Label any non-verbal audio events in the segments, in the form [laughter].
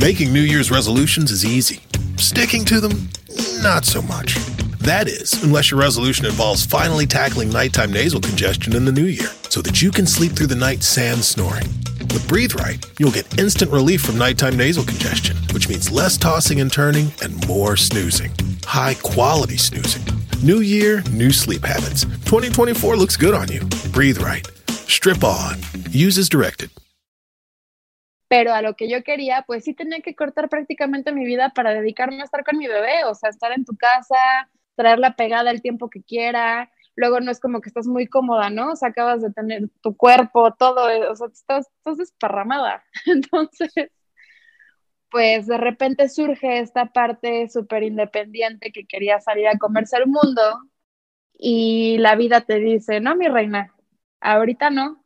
Making New Year's resolutions is easy. Sticking to them, not so much. That is, unless your resolution involves finally tackling nighttime nasal congestion in the new year so that you can sleep through the night sans snoring. With Breathe Right, you'll get instant relief from nighttime nasal congestion, which means less tossing and turning and more snoozing. High quality snoozing. New year, new sleep habits. 2024 looks good on you. Breathe Right. Strip on. Use as directed. Pero a lo que yo quería, pues sí tenía que cortar prácticamente mi vida para dedicarme a estar con mi bebé, o sea, estar en tu casa, traerla pegada el tiempo que quiera, luego no es como que estás muy cómoda, ¿no? O sea, acabas de tener tu cuerpo, todo, eh, o sea, estás, estás desparramada. [laughs] Entonces, pues de repente surge esta parte súper independiente que quería salir a comerse al mundo y la vida te dice, no, mi reina, ahorita no,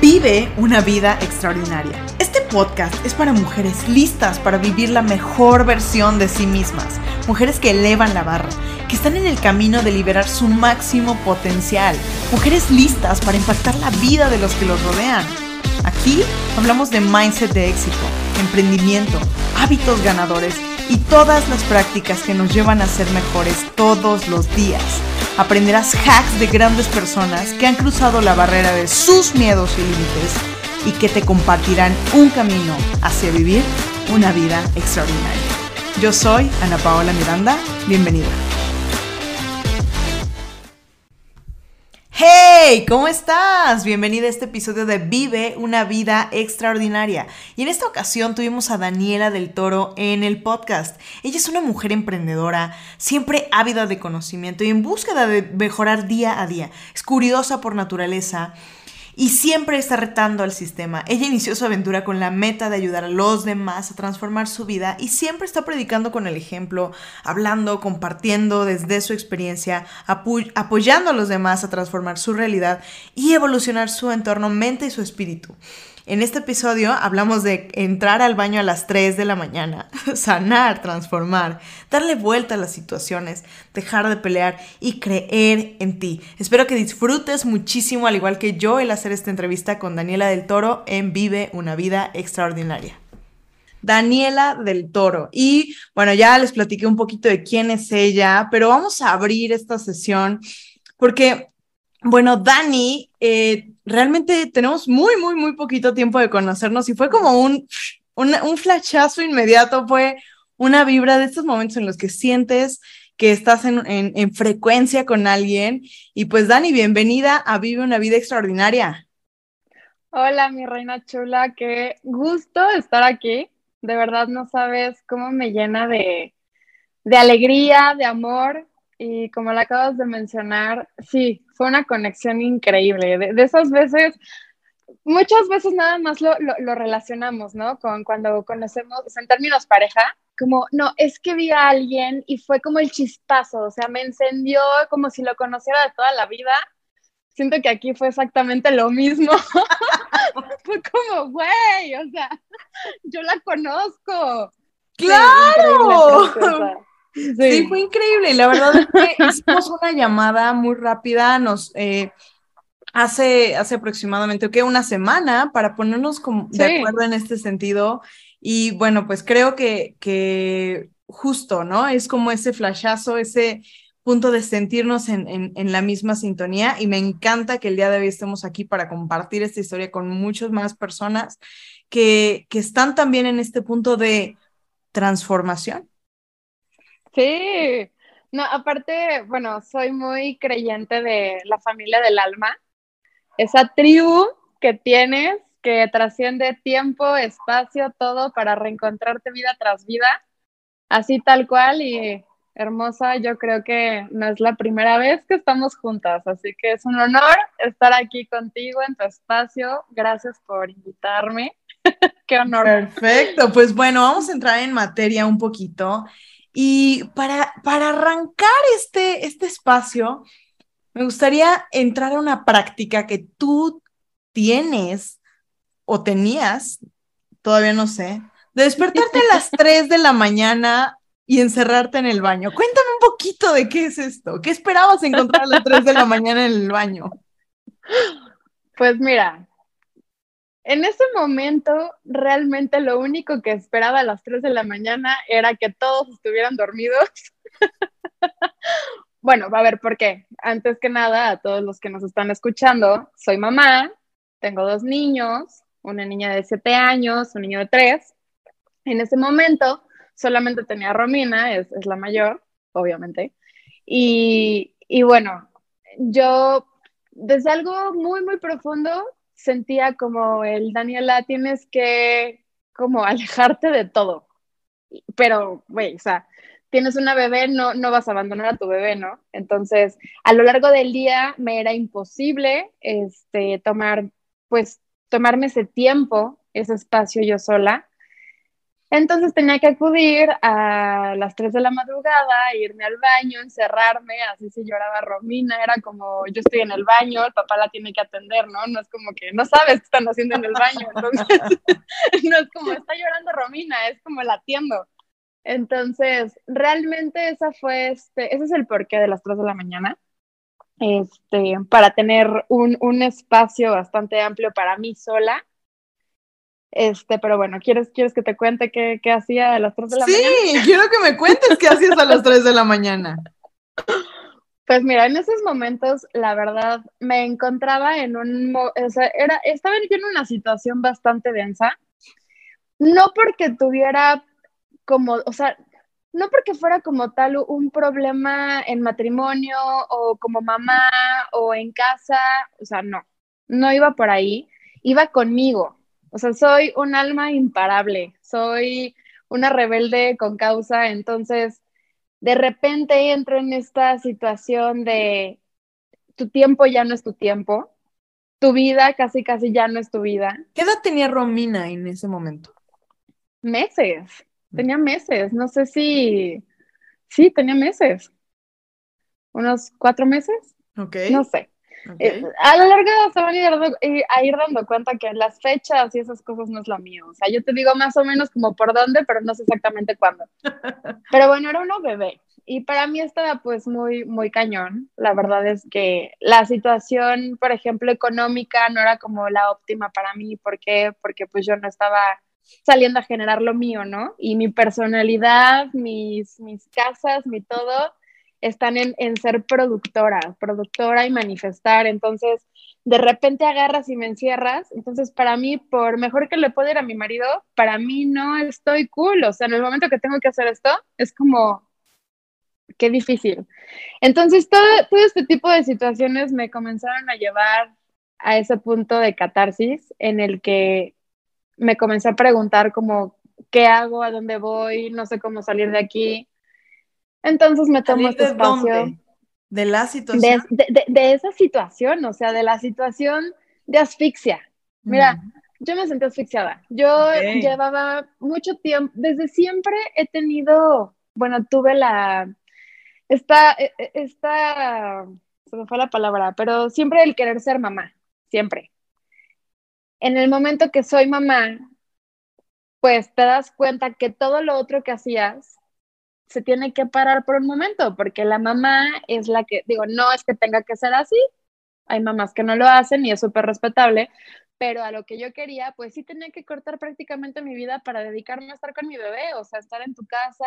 Vive una vida extraordinaria. Este podcast es para mujeres listas para vivir la mejor versión de sí mismas. Mujeres que elevan la barra, que están en el camino de liberar su máximo potencial. Mujeres listas para impactar la vida de los que los rodean. Aquí hablamos de mindset de éxito, emprendimiento, hábitos ganadores y todas las prácticas que nos llevan a ser mejores todos los días. Aprenderás hacks de grandes personas que han cruzado la barrera de sus miedos y límites y que te compartirán un camino hacia vivir una vida extraordinaria. Yo soy Ana Paola Miranda, bienvenida. ¡Hey! ¿Cómo estás? Bienvenida a este episodio de Vive una vida extraordinaria. Y en esta ocasión tuvimos a Daniela del Toro en el podcast. Ella es una mujer emprendedora, siempre ávida de conocimiento y en búsqueda de mejorar día a día. Es curiosa por naturaleza y siempre está retando al sistema. Ella inició su aventura con la meta de ayudar a los demás a transformar su vida y siempre está predicando con el ejemplo, hablando, compartiendo desde su experiencia, apoyando a los demás a transformar su realidad y evolucionar su entorno, mente y su espíritu. En este episodio hablamos de entrar al baño a las 3 de la mañana, [laughs] sanar, transformar, darle vuelta a las situaciones, dejar de pelear y creer en ti. Espero que disfrutes muchísimo, al igual que yo, el hacer esta entrevista con Daniela del Toro en Vive una vida extraordinaria. Daniela del Toro. Y bueno, ya les platiqué un poquito de quién es ella, pero vamos a abrir esta sesión porque, bueno, Dani eh, realmente tenemos muy, muy, muy poquito tiempo de conocernos y fue como un, un, flashazo inmediato, fue una vibra de estos momentos en los que sientes que estás en, en, frecuencia con alguien. Y pues Dani, bienvenida a Vive una vida extraordinaria. Hola, mi reina chula, qué gusto estar aquí. De verdad no sabes cómo me llena de, de alegría, de amor y como la acabas de mencionar, sí, fue una conexión increíble. De, esas veces, muchas veces nada más lo, lo, relacionamos, ¿no? Con cuando conocemos, en términos pareja, como, no, es que vi a alguien y fue como el chispazo, o sea, me encendió como si lo conociera de toda la vida. Siento que aquí fue exactamente lo mismo. [laughs] fue como, güey, o sea, yo la conozco. ¡Claro! Sí. Fue increíble. La verdad es que [laughs] hicimos una llamada muy rápida, nos eh, hace, hace aproximadamente ¿qué? una semana para ponernos como de acuerdo en este sentido. Y bueno, pues creo que, que justo, ¿no? Es como ese flashazo, ese punto de sentirnos en, en, la misma sintonía y me encanta que el día de hoy estemos aquí para compartir esta historia con muchas más personas que, que están también en este punto de transformación, Sí, no, aparte, bueno, soy muy creyente de la familia del alma, esa tribu que tienes que trasciende tiempo, espacio, todo para reencontrarte vida tras vida, así tal cual y hermosa, yo creo que no es la primera vez que estamos juntas, así que es un honor estar aquí contigo en tu espacio, gracias por invitarme, [laughs] qué honor. Perfecto, pues bueno, vamos a entrar en materia un poquito y para, para arrancar este, este espacio, me gustaría entrar a una práctica que tú tienes o tenías, todavía no sé, de despertarte a las [laughs] 3 de la mañana y encerrarte en el baño. Cuéntame un poquito de qué es esto. ¿Qué esperabas encontrar a las 3 de la mañana en el baño? Pues mira, en ese momento realmente lo único que esperaba a las 3 de la mañana era que todos estuvieran dormidos. [laughs] bueno, a ver, ¿por qué? Antes que nada, a todos los que nos están escuchando, soy mamá, tengo dos niños, una niña de 7 años, un niño de 3. En ese momento solamente tenía a Romina, es, es la mayor, obviamente. Y, y bueno, yo desde algo muy, muy profundo sentía como el Daniela, tienes que como alejarte de todo. Pero, güey, o sea, tienes una bebé, no, no vas a abandonar a tu bebé, ¿no? Entonces, a lo largo del día me era imposible este, tomar, pues, tomarme ese tiempo, ese espacio yo sola. Entonces tenía que acudir a las 3 de la madrugada, irme al baño, encerrarme, así se lloraba Romina, era como yo estoy en el baño, el papá la tiene que atender, ¿no? No es como que no sabes qué están haciendo en el baño, entonces [laughs] no es como está llorando Romina, es como la atiendo. Entonces, realmente esa fue este, ese es el porqué de las 3 de la mañana. Este, para tener un, un espacio bastante amplio para mí sola este, pero bueno, ¿quieres, ¿quieres que te cuente qué, qué hacía a las 3 de la mañana? Sí, [laughs] quiero que me cuentes qué hacías a las 3 de la mañana. Pues mira, en esos momentos, la verdad, me encontraba en un, o sea, era, estaba yo en una situación bastante densa, no porque tuviera como, o sea, no porque fuera como tal un problema en matrimonio o como mamá o en casa, o sea, no, no iba por ahí, iba conmigo, o sea, soy un alma imparable, soy una rebelde con causa, entonces de repente entro en esta situación de tu tiempo ya no es tu tiempo, tu vida casi casi ya no es tu vida. ¿Qué edad tenía Romina en ese momento? Meses, tenía meses, no sé si, sí, tenía meses, unos cuatro meses, Ok. no sé. Eh, a lo largo se van a ir, eh, a ir, dando cuenta que las fechas y esas cosas no es lo mío. O sea, yo te digo más o menos como por dónde, pero no sé exactamente cuándo. [laughs] Pero bueno, era una bebé. Y para mí estaba pues muy, muy cañón. La verdad es que la situación, por ejemplo, económica no era como la óptima para mí. ¿Por qué? Porque pues yo no estaba saliendo a generar lo mío, ¿no? Y mi personalidad, mis, mis casas, mi todo, están en, en, ser productora, productora y manifestar. Entonces, de repente agarras y me encierras. Entonces, para mí, por mejor que le pueda ir a mi marido, para mí no estoy cool. O sea, en el momento que tengo que hacer esto, es como, qué difícil. Entonces, todo, todo este tipo de situaciones me comenzaron a llevar a ese punto de catarsis en el que me comencé a preguntar como, ¿qué hago? ¿A dónde voy? No sé cómo salir de aquí entonces me tomo este de espacio. Dónde? ¿De la situación? De, de, de, esa situación, o sea, de la situación de asfixia. Mira, mm. yo me sentí asfixiada. Yo okay. llevaba mucho tiempo, desde siempre he tenido, bueno, tuve la, esta, e, e, esta, se me fue la palabra, pero siempre el querer ser mamá, siempre. En el momento que soy mamá, pues te das cuenta que todo lo otro que hacías se tiene que parar por un momento, porque la mamá es la que, digo, no es que tenga que ser así, hay mamás que no lo hacen y es súper respetable, pero a lo que yo quería, pues sí tenía que cortar prácticamente mi vida para dedicarme a estar con mi bebé, o sea, estar en tu casa,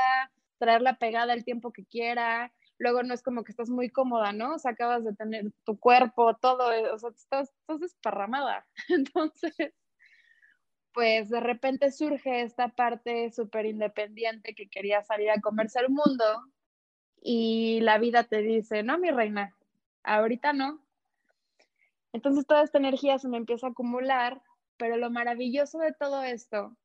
traerla pegada el tiempo que quiera, luego no es como que estás muy cómoda, ¿no? O sea, acabas de tener tu cuerpo, todo, o sea, estás, estás desparramada. [laughs] Entonces, pues de repente surge esta parte súper independiente que quería salir a comerse el mundo y la vida te dice, no, mi reina, ahorita no. Entonces toda esta energía se me empieza a acumular, pero lo maravilloso de todo esto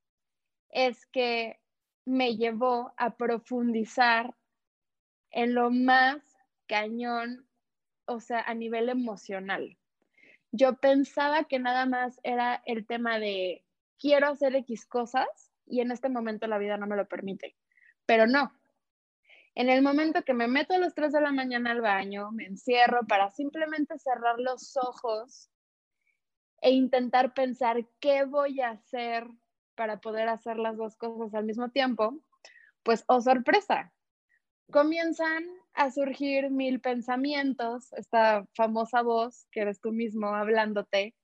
es que me llevó a profundizar en lo más cañón, o sea, a nivel emocional. Yo pensaba que nada más era el tema de quiero hacer X cosas y en este momento la vida no me lo permite. Pero no. En el momento que me meto a las 3 de la mañana al baño, me encierro para simplemente cerrar los ojos e intentar pensar qué voy a hacer para poder hacer las dos cosas al mismo tiempo, pues, oh sorpresa, comienzan a surgir mil pensamientos, esta famosa voz que eres tú mismo hablándote,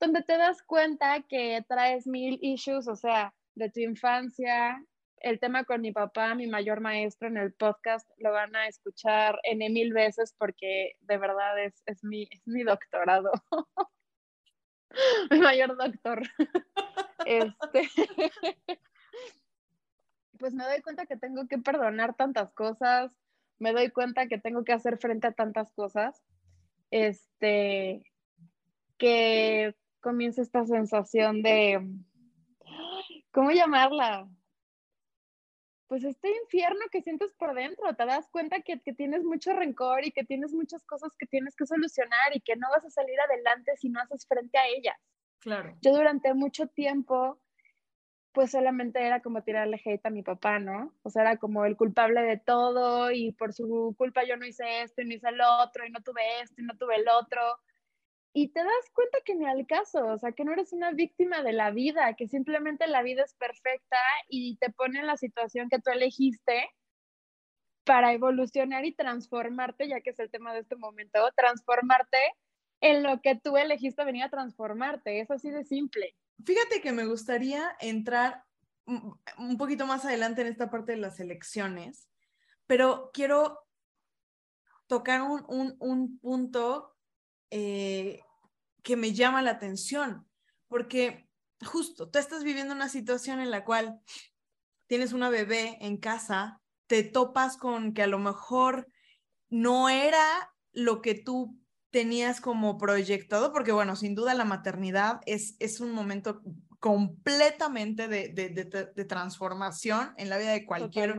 donde te das cuenta que traes mil issues, o sea, de tu infancia, el tema con mi papá, mi mayor maestro en el podcast, lo van a escuchar en mil veces porque de verdad es, es, mi, es mi doctorado. [laughs] mi mayor doctor. [laughs] este, [laughs] pues me doy cuenta que tengo que perdonar tantas cosas, me doy cuenta que tengo que hacer frente a tantas cosas, este, que comienza esta sensación de, ¿cómo llamarla? Pues este infierno que sientes por dentro, te das cuenta que, que, tienes mucho rencor y que tienes muchas cosas que tienes que solucionar y que no vas a salir adelante si no haces frente a ellas. Claro. Yo durante mucho tiempo pues solamente era como tirarle hate a mi papá, ¿no? O sea, era como el culpable de todo y por su culpa yo no hice esto y no hice el otro y no tuve esto y no tuve el otro. Y te das cuenta que ni al caso, o sea, que no eres una víctima de la vida, que simplemente la vida es perfecta y te pone en la situación que tú elegiste para evolucionar y transformarte, ya que es el tema de este momento, transformarte en lo que tú elegiste venir a transformarte. Es así de simple. Fíjate que me gustaría entrar un poquito más adelante en esta parte de las elecciones, pero quiero tocar un, punto eh, que me llama la atención, porque justo tú estás viviendo una situación en la cual tienes una bebé en casa, te topas con que a lo mejor no era lo que tú tenías como proyectado? Porque bueno, sin duda la maternidad es, es un momento completamente de, transformación en la vida de cualquier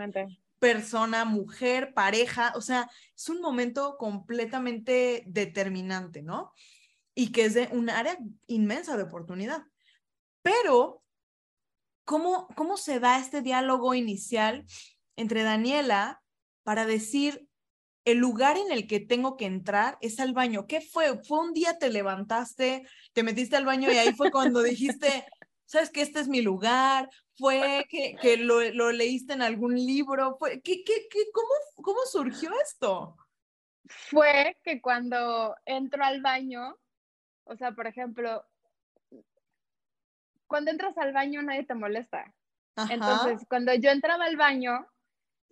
persona, mujer, pareja, o sea, es un momento completamente determinante, ¿no? Y que es de un área inmensa de oportunidad. Pero, ¿cómo, cómo se da este diálogo inicial entre Daniela para decir, el lugar en el que tengo que entrar es al baño. ¿Qué fue? ¿Fue un día te levantaste, te metiste al baño y ahí fue cuando dijiste, sabes que este es mi lugar? ¿Fue que, que lo, lo, leíste en algún libro? ¿Fue, ¿qué, qué, qué, cómo, ¿Cómo surgió esto? Fue que cuando entro al baño, o sea, por ejemplo, cuando entras al baño nadie te molesta. Entonces, cuando yo entraba al baño,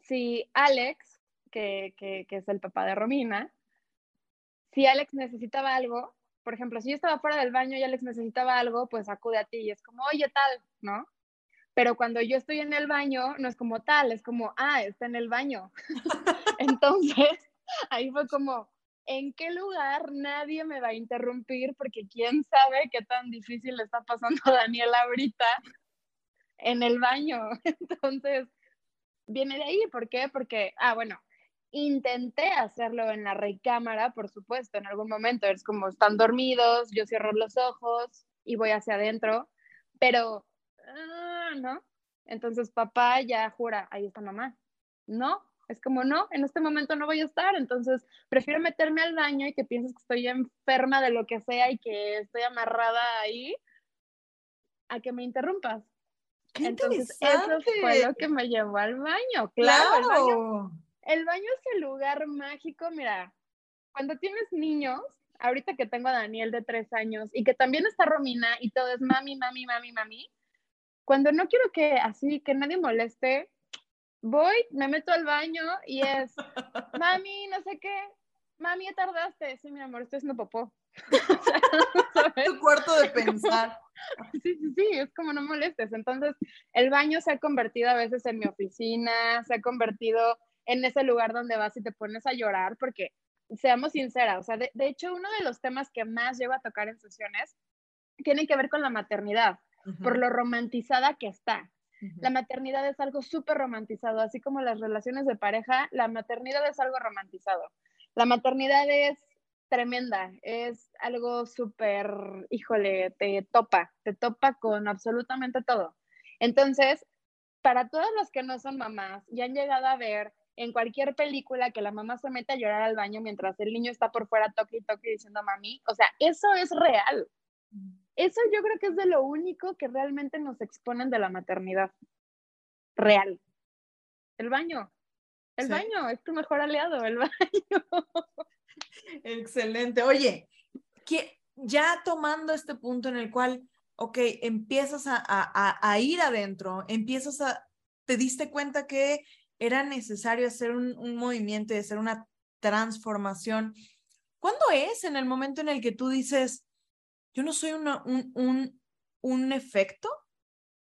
si Alex que, que, es el papá de Romina, si Alex necesitaba algo, por ejemplo, si yo estaba fuera del baño y Alex necesitaba algo, pues acude a ti y es como, oye, tal, ¿no? Pero cuando yo estoy en el baño, no es como tal, es como, ah, está en el baño. [laughs] Entonces, ahí fue como, ¿en qué lugar nadie me va a interrumpir? Porque quién sabe qué tan difícil le está pasando a Daniela ahorita en el baño. [laughs] Entonces, viene de ahí. ¿Por qué? Porque, ah, bueno, Intenté hacerlo en la recámara, por supuesto, en algún momento. Es como están dormidos, yo cierro los ojos y voy hacia adentro, pero ah, no. Entonces papá ya jura, ahí está mamá. No, es como no, en este momento no voy a estar. Entonces prefiero meterme al baño y que pienses que estoy enferma de lo que sea y que estoy amarrada ahí a que me interrumpas. Entonces, eso fue lo que me llevó al baño. Claro, claro el baño es el lugar mágico, mira, cuando tienes niños, ahorita que tengo a Daniel de tres años y que también está Romina y todo es mami, mami, mami, mami, cuando no quiero que así, que nadie moleste, voy, me meto al baño y es, [laughs] mami, no sé qué, mami, ya tardaste, sí, mi amor, estoy haciendo popó. [laughs] tu cuarto de pensar. [laughs] Sí, sí, sí, es como no molestes. Entonces, el baño se ha convertido a veces en mi oficina, se ha convertido en ese lugar donde vas y te pones a llorar, porque seamos sinceras, o sea, de, hecho uno de los temas que más llevo a tocar en sesiones tiene que ver con la maternidad, por lo romantizada que está. La maternidad es algo súper romantizado, así como las relaciones de pareja, la maternidad es algo romantizado. La maternidad es tremenda, es algo súper, híjole, te topa, te topa con absolutamente todo. Entonces, para todos los que no son mamás y han llegado a ver en cualquier película que la mamá se mete a llorar al baño mientras el niño está por fuera toque y toque diciendo mami, o sea, eso es real. Eso yo creo que es de lo único que realmente nos exponen de la maternidad. Real. El baño. El baño es tu mejor aliado, el baño. Excelente. Oye, ya tomando este punto en el cual, ok, empiezas a, a, a ir adentro, empiezas a, te diste cuenta que era necesario hacer un, movimiento y hacer una transformación. ¿Cuándo es en el momento en el que tú dices, yo no soy una, un, un, un efecto,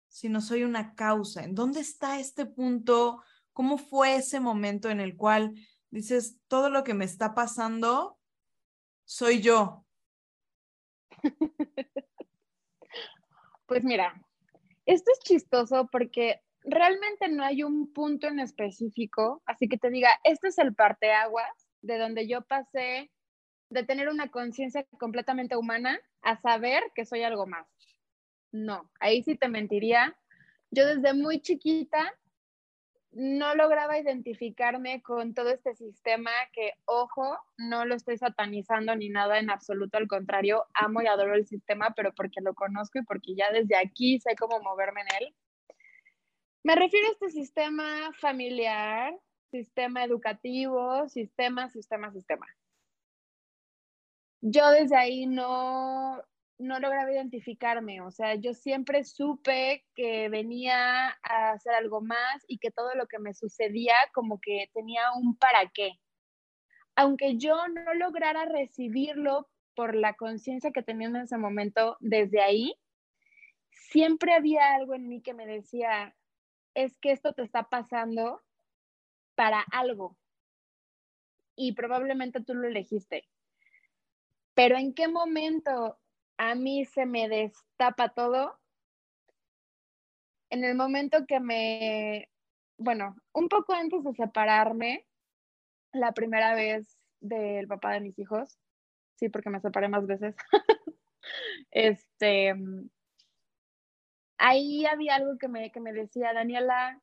sino soy una causa? ¿En dónde está este punto? ¿Cómo fue ese momento en el cual dices, todo lo que me está pasando soy yo? [laughs] Pues mira, esto es chistoso porque realmente no hay un punto en específico, así que te diga, este es el parteaguas de donde yo pasé de tener una conciencia completamente humana a saber que soy algo más. No, ahí sí te mentiría. Yo desde muy chiquita no lograba identificarme con todo este sistema que, ojo, no lo estoy satanizando ni nada en absoluto, al contrario, amo y adoro el sistema, pero porque lo conozco y porque ya desde aquí sé cómo moverme en él. Me refiero a este sistema familiar, sistema educativo, sistema, sistema, sistema. Yo desde ahí no, no lograba identificarme, o sea, yo siempre supe que venía a hacer algo más y que todo lo que me sucedía como que tenía un para qué. Aunque yo no lograra recibirlo por la conciencia que tenía en ese momento, desde ahí, siempre había algo en mí que me decía, es que esto te está pasando para algo y probablemente tú lo elegiste. Pero ¿en qué momento a mí se me destapa todo? En el momento que me, bueno, un poco antes de separarme, la primera vez del papá de mis hijos, sí, porque me separé más veces, [laughs] este, ahí había algo que me, que me decía, Daniela,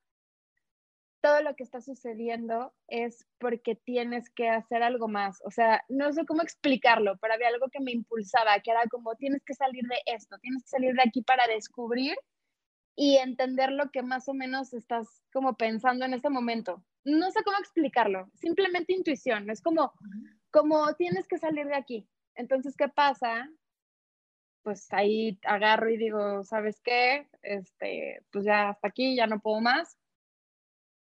todo lo que está sucediendo es porque tienes que hacer algo más. O sea, no sé cómo explicarlo, pero había algo que me impulsaba, que era como, tienes que salir de esto, tienes que salir de aquí para descubrir y entender lo que más o menos estás como pensando en este momento. No sé cómo explicarlo, simplemente intuición, es como, como tienes que salir de aquí. Entonces, ¿qué pasa? Pues ahí agarro y digo, ¿sabes qué? Este, pues ya hasta aquí, ya no puedo más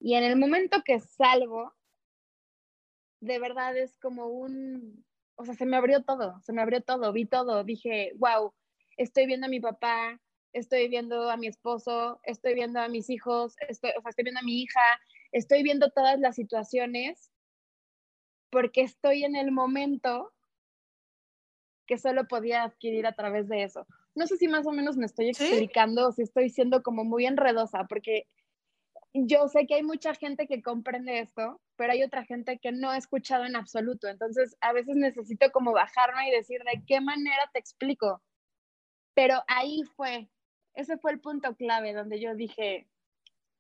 y en el momento que salgo, de verdad es como un, o sea, se me abrió todo, se me abrió todo, vi todo, dije, wow, estoy viendo a mi papá, estoy viendo a mi esposo, estoy viendo a mis hijos, estoy, o sea, estoy viendo a mi hija, estoy viendo todas las situaciones porque estoy en el momento que solo podía adquirir a través de eso. No sé si más o menos me estoy explicando o si estoy siendo como muy enredosa, porque yo sé que hay mucha gente que comprende esto, pero hay otra gente que no ha escuchado en absoluto. Entonces, a veces necesito como bajarme y decir de qué manera te explico. Pero ahí fue, ese fue el punto clave donde yo dije,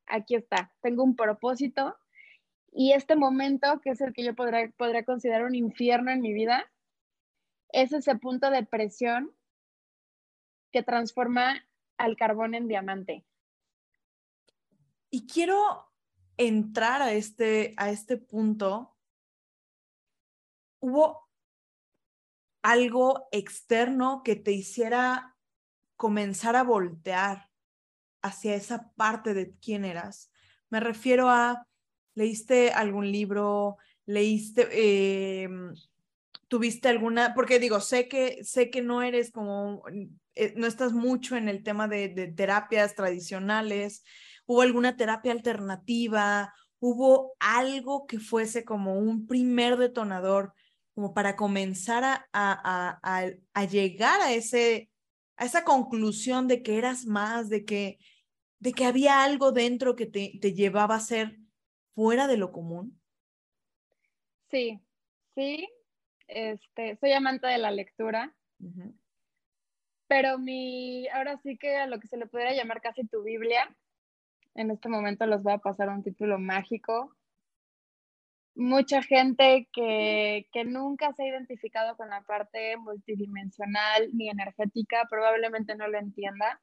aquí está, tengo un propósito y este momento, que es el que yo podría, podría considerar un infierno en mi vida, es ese punto de presión que transforma al carbón en diamante. Y quiero entrar a este, a este punto. ¿Hubo algo externo que te hiciera comenzar a voltear hacia esa parte de quién eras? Me refiero a, ¿leíste algún libro? ¿Leíste, eh, tuviste alguna, porque digo, sé que, sé que no eres como, eh, no estás mucho en el tema de, de terapias tradicionales, ¿Hubo alguna terapia alternativa? ¿Hubo algo que fuese como un primer detonador como para comenzar a, a, a, llegar a, ese, a esa conclusión de que eras más, de que, de que había algo dentro que te, te llevaba a ser fuera de lo común? Sí, sí. Este, soy amante de la lectura. Pero mi, ahora sí que a lo que se le pudiera llamar casi tu Biblia, en este momento les voy a pasar un título mágico. Mucha gente que, que nunca se ha identificado con la parte multidimensional ni energética probablemente no lo entienda.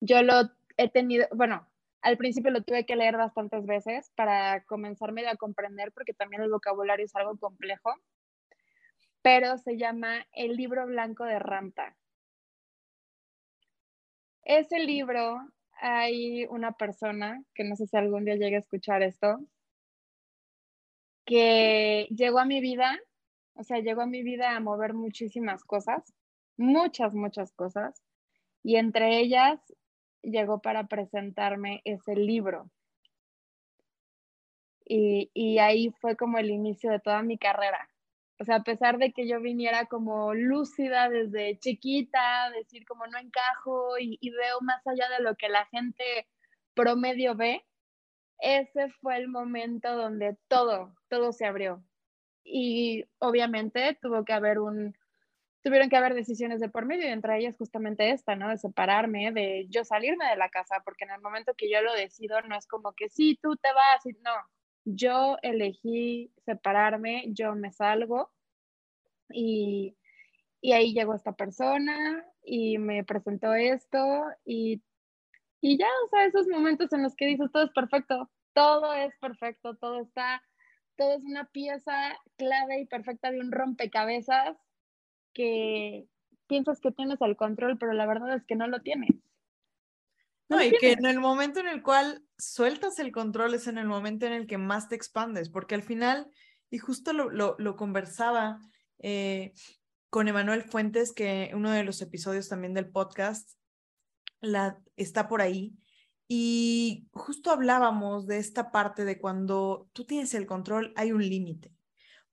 Yo lo he tenido, bueno, al principio lo tuve que leer bastantes veces para comenzarme a comprender porque también el vocabulario es algo complejo. Pero se llama El libro blanco de Ramta. Ese libro hay una persona, que no sé si algún día llegue a escuchar esto, que llegó a mi vida, o sea, llegó a mi vida a mover muchísimas cosas, muchas, muchas cosas, y entre ellas llegó para presentarme ese libro. Y, y, ahí fue como el inicio de toda mi carrera. O sea, a pesar de que yo viniera como lúcida desde chiquita, decir como no encajo y, veo más allá de lo que la gente promedio ve, ese fue el momento donde todo, todo se abrió. Y obviamente tuvo que haber un, tuvieron que haber decisiones de por medio y entre ellas justamente esta, ¿no? De separarme, de yo salirme de la casa, porque en el momento que yo lo decido no es como que sí, tú te vas, y no, yo elegí separarme, yo me salgo y, y ahí llegó esta persona y me presentó esto y y ya, o sea, esos momentos en los que dices, todo es perfecto, todo es perfecto, todo está, todo es una pieza clave y perfecta de un rompecabezas que piensas que tienes el control, pero la verdad es que no lo tienes. No, y que en el momento en el cual sueltas el control es en el momento en el que más te expandes, porque al final, y justo lo, lo, lo conversaba eh, con Emanuel Fuentes, que uno de los episodios también del podcast, la, está por ahí. Y justo hablábamos de esta parte de cuando tú tienes el control, hay un límite,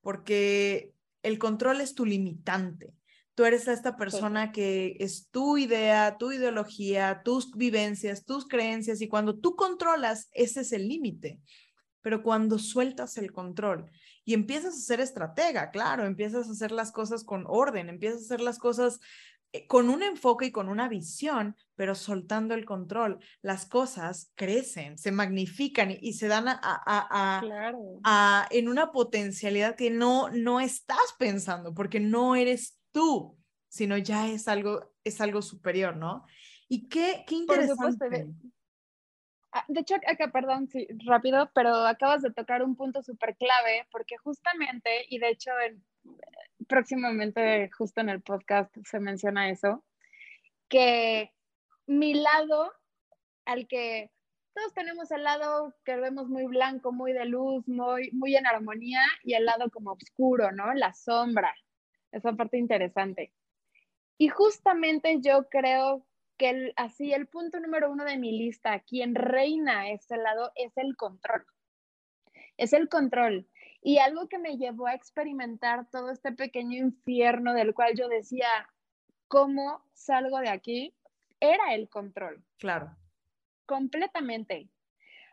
porque el control es tu limitante. Tú eres esta persona que es tu idea, tu ideología, tus vivencias, tus creencias, y cuando tú controlas, ese es el límite. Pero cuando sueltas el control y empiezas a ser estratega, claro, empiezas a hacer las cosas con orden, empiezas a hacer las cosas eh, con un enfoque y con una visión, pero soltando el control, las cosas crecen, se magnifican y, se dan a, a, a, en una potencialidad que no, no estás pensando, porque no eres tú, sino ya es algo, es algo superior, ¿no? Y qué, qué interesante. Ah, de hecho, acá, perdón, sí, rápido, pero acabas de tocar un punto súper clave, porque justamente, y de hecho, en, próximamente, justo en el podcast, se menciona eso, que mi lado, al que todos tenemos el lado que vemos muy blanco, muy de luz, muy, muy en armonía, y el lado como oscuro, ¿no? La sombra. Esa parte interesante. Y justamente yo creo que el, así el punto número uno de mi lista, quien reina este lado, es el control. Es el control. Y algo que me llevó a experimentar todo este pequeño infierno del cual yo decía, ¿cómo salgo de aquí? Era el control. Claro. Completamente.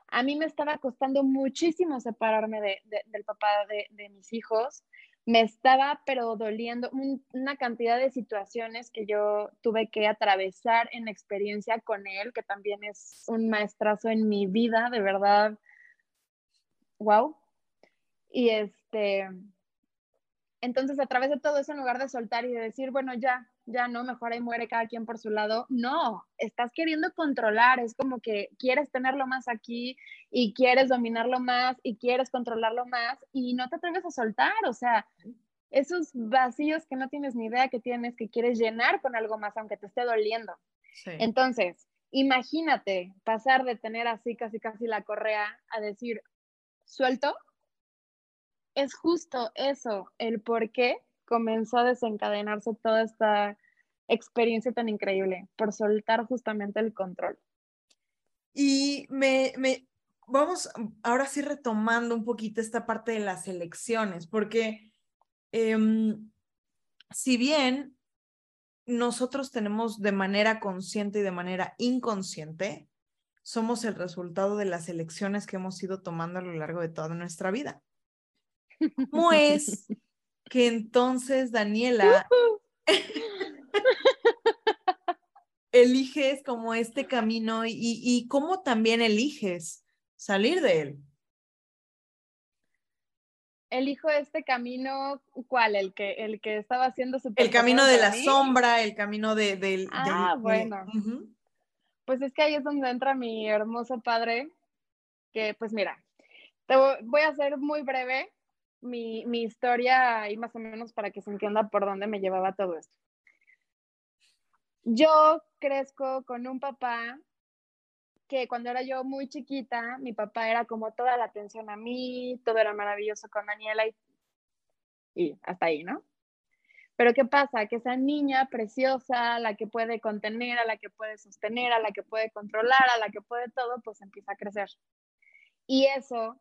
A mí me estaba costando muchísimo separarme del papá de, mis hijos. Me estaba, pero doliendo una cantidad de situaciones que yo tuve que atravesar en experiencia con él, que también es un maestrazo en mi vida, de verdad. Wow, y este, entonces a través de todo eso, en lugar de soltar y de decir, bueno, ya, ya no, mejor ahí muere cada quien por su lado, no, estás queriendo controlar, es como que quieres tenerlo más aquí y quieres dominarlo más y quieres controlarlo más y no te atreves a soltar, o sea, esos vacíos que no tienes ni idea que tienes, que quieres llenar con algo más, aunque te esté doliendo. Entonces, imagínate pasar de tener así casi casi la correa a decir, suelto, es justo eso, el por qué comenzó a desencadenarse toda esta experiencia tan increíble, por soltar justamente el control. Y me, me, vamos ahora sí retomando un poquito esta parte de las elecciones, porque em, si bien nosotros tenemos de manera consciente y de manera inconsciente, somos el resultado de las elecciones que hemos ido tomando a lo largo de toda nuestra vida. [laughs] ¿Cómo es que entonces Daniela [laughs] eliges como este camino y, y cómo también eliges salir de él? elijo este camino, ¿cuál? El que, el que estaba haciendo su El camino de la sombra, el camino de, del... Ah, bueno. Pues es que ahí es donde entra mi hermoso padre, que pues mira, te voy a ser muy breve, mi, mi historia y más o menos para que se entienda por dónde me llevaba todo esto. Yo crezco con un papá que cuando era yo muy chiquita, mi papá era como toda la atención a mí, todo era maravilloso con Daniela y, y hasta ahí, ¿no? Pero ¿qué pasa? Que esa niña preciosa, la que puede contener, a la que puede sostener, a la que puede controlar, a la que puede todo, pues empieza a crecer. Y eso,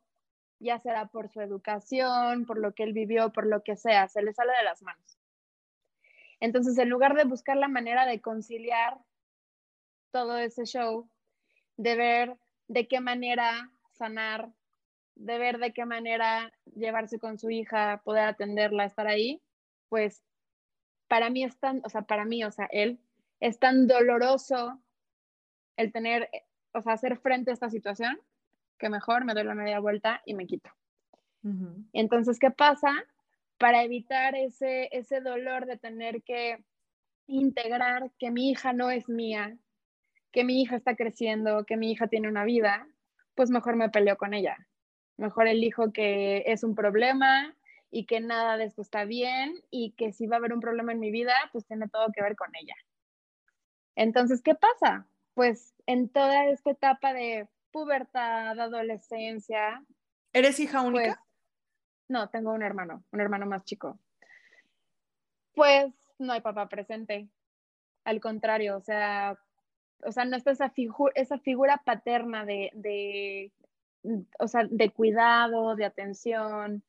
ya será por su educación, por lo que él vivió, por lo que sea, se le sale de las manos. Entonces, en lugar de buscar la manera de conciliar todo ese show, de ver de qué manera sanar, de ver de qué manera llevarse con su hija, poder atenderla, estar ahí, pues para mí es tan, o sea, para mí, o sea, él es tan doloroso el tener, o sea, hacer frente a esta situación, que mejor me doy la media vuelta y me quito. Entonces, ¿qué pasa? Para evitar ese, ese dolor de tener que integrar que mi hija no es mía, que mi hija está creciendo, que mi hija tiene una vida, pues mejor me peleo con ella. Mejor elijo que es un problema, y que nada de esto está bien y que si va a haber un problema en mi vida, pues tiene todo que ver con ella. Entonces, ¿qué pasa? Pues en toda esta etapa de pubertad, adolescencia. ¿Eres hija única? Pues, no, tengo un hermano, un hermano más chico. Pues no hay papá presente. Al contrario, o sea, o sea, no está esa, esa figura paterna de, de, o sea, de cuidado, de atención,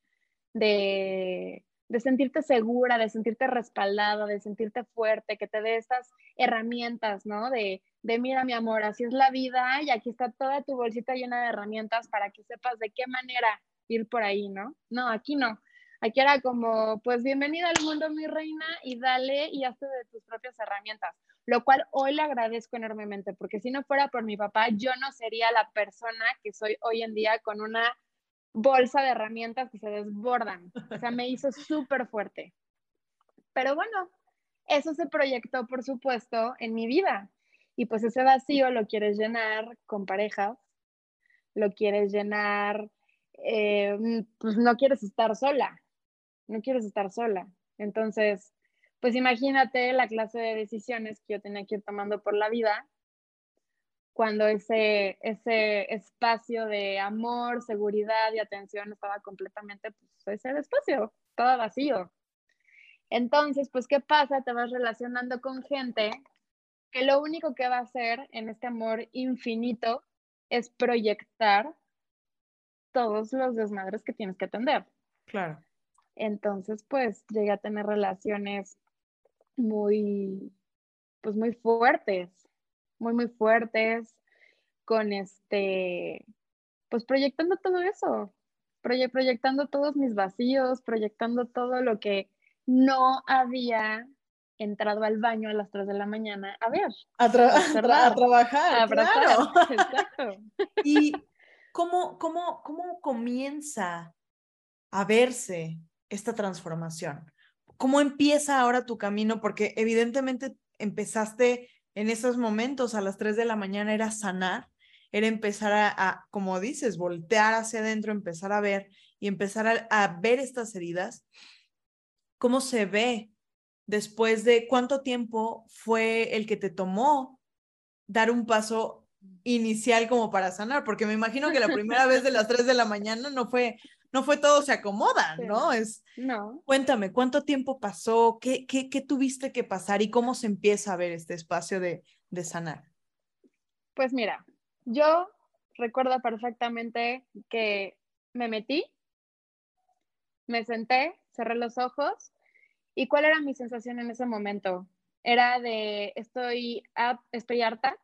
de, sentirte segura, de sentirte respaldada, de sentirte fuerte, que te dé estas herramientas, ¿no? De, de mira mi amor, así es la vida y aquí está toda tu bolsita llena de herramientas para que sepas de qué manera ir por ahí, ¿no? No, aquí no. Aquí era como, pues bienvenida al mundo, mi reina, y dale y hazte de tus propias herramientas, lo cual hoy le agradezco enormemente, porque si no fuera por mi papá, yo no sería la persona que soy hoy en día con una bolsa de herramientas que se desbordan. O sea, me hizo súper fuerte. Pero bueno, eso se proyectó, por supuesto, en mi vida. Y pues ese vacío lo quieres llenar con parejas, lo quieres llenar, eh, pues no quieres estar sola, no quieres estar sola. Entonces, pues imagínate la clase de decisiones que yo tenía que ir tomando por la vida cuando ese, ese espacio de amor, seguridad y atención estaba completamente, pues ese espacio, todo vacío. Entonces, pues, ¿qué pasa? Te vas relacionando con gente que lo único que va a hacer en este amor infinito es proyectar todos los desmadres que tienes que atender. Claro. Entonces, pues, llegué a tener relaciones muy, pues, muy fuertes, muy, muy fuertes, con este, pues proyectando todo eso, proyectando todos mis vacíos, proyectando todo lo que no había entrado al baño a las 3 de la mañana a ver. A, trabajar. claro. Exacto. ¿Y cómo, cómo, cómo comienza a verse esta transformación? ¿Cómo empieza ahora tu camino? Porque evidentemente empezaste en esos momentos a las 3 de la mañana era sanar, era empezar a, como dices, voltear hacia adentro, empezar a ver y empezar a, ver estas heridas. ¿Cómo se ve después de cuánto tiempo fue el que te tomó dar un paso inicial como para sanar? Porque me imagino que la primera vez de las 3 de la mañana no fue, no fue todo se acomoda, ¿no? Es, no. Cuéntame, ¿cuánto tiempo pasó? ¿Qué, qué, qué tuviste que pasar y cómo se empieza a ver este espacio de, de sanar? Pues mira, yo recuerdo perfectamente que me metí, me senté, cerré los ojos y cuál era mi sensación en ese momento. Era de estoy, estoy harta,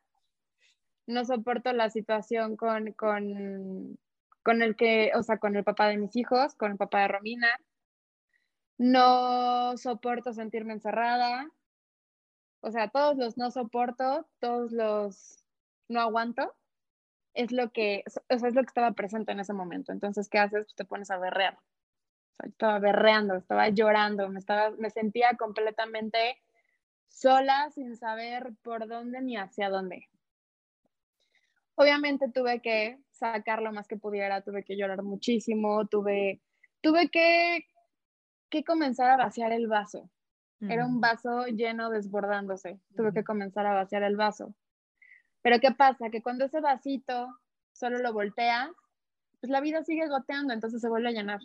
no soporto la situación con, con con el que, o sea, con el papá de mis hijos, con el papá de Romina. No soporto sentirme encerrada. O sea, todos los no soporto, todos los no aguanto, es lo que, o sea, es lo que estaba presente en ese momento. Entonces, ¿qué haces? Pues te pones a berrear. Sea, estaba berreando, estaba llorando, me, estaba, me sentía completamente sola, sin saber por dónde ni hacia dónde. Obviamente tuve que sacar lo más que pudiera, tuve que llorar muchísimo, tuve tuve que, que comenzar a vaciar el vaso. Era un vaso lleno desbordándose. Tuve que comenzar a vaciar el vaso. Pero ¿qué pasa? Que cuando ese vasito solo lo volteas, pues la vida sigue goteando, entonces se vuelve a llenar.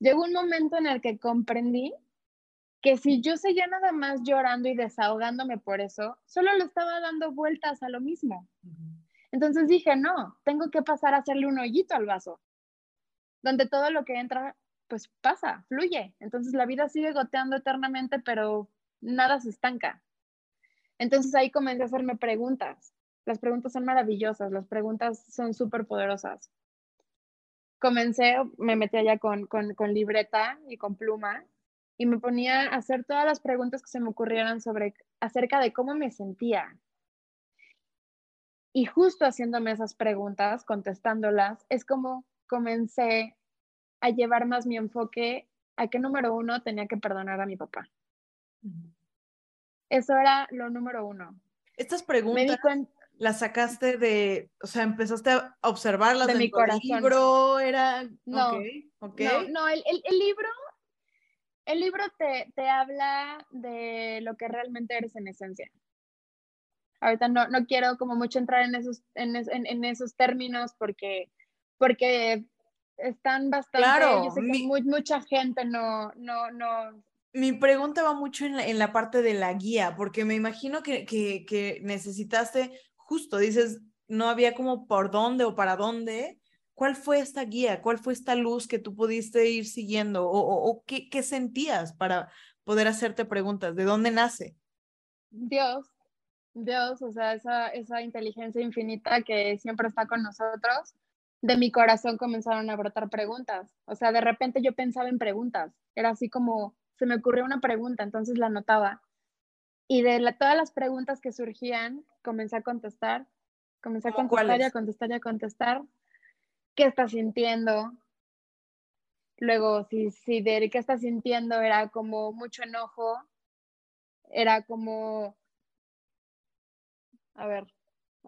Llegó un momento en el que comprendí que si yo seguía nada más llorando y desahogándome por eso, solo le estaba dando vueltas a lo mismo. Entonces dije, no, tengo que pasar a hacerle un hoyito al vaso, donde todo lo que entra, pues pasa, fluye. Entonces la vida sigue goteando eternamente, pero nada se estanca. Entonces ahí comencé a hacerme preguntas. Las preguntas son maravillosas, las preguntas son súper poderosas. Comencé, me metí allá con, con, con libreta y con pluma y me ponía a hacer todas las preguntas que se me ocurrieran sobre acerca de cómo me sentía. Y justo haciéndome esas preguntas, contestándolas, es como comencé a llevar más mi enfoque a que número uno tenía que perdonar a mi papá. Eso era lo número uno. Estas preguntas las sacaste de, o sea, empezaste a observarlas de mi corazón. libro, era... No, no, no el, el, libro el libro te, te, habla de lo que realmente eres en esencia. Ahorita no, no quiero como mucho entrar en esos, en, en, esos términos porque, porque están bastante, claro, yo sé que mucha gente no, no, no. Mi pregunta va mucho en la, en la parte de la guía, porque me imagino que, que, que necesitaste, justo, dices, no había como por dónde o para dónde, ¿Cuál fue esta guía? ¿Cuál fue esta luz que tú pudiste ir siguiendo? ¿O, qué, qué, sentías para poder hacerte preguntas? ¿De dónde nace? Dios, Dios, o sea, esa, esa inteligencia infinita que siempre está con nosotros. De mi corazón comenzaron a brotar preguntas. O sea, de repente yo pensaba en preguntas. Era así como, se me ocurrió una pregunta, entonces la anotaba. Y de todas las preguntas que surgían, comencé a contestar, comencé a contestar y a contestar y a contestar qué está sintiendo. Luego, si, si de qué está sintiendo era como mucho enojo, era como, a ver,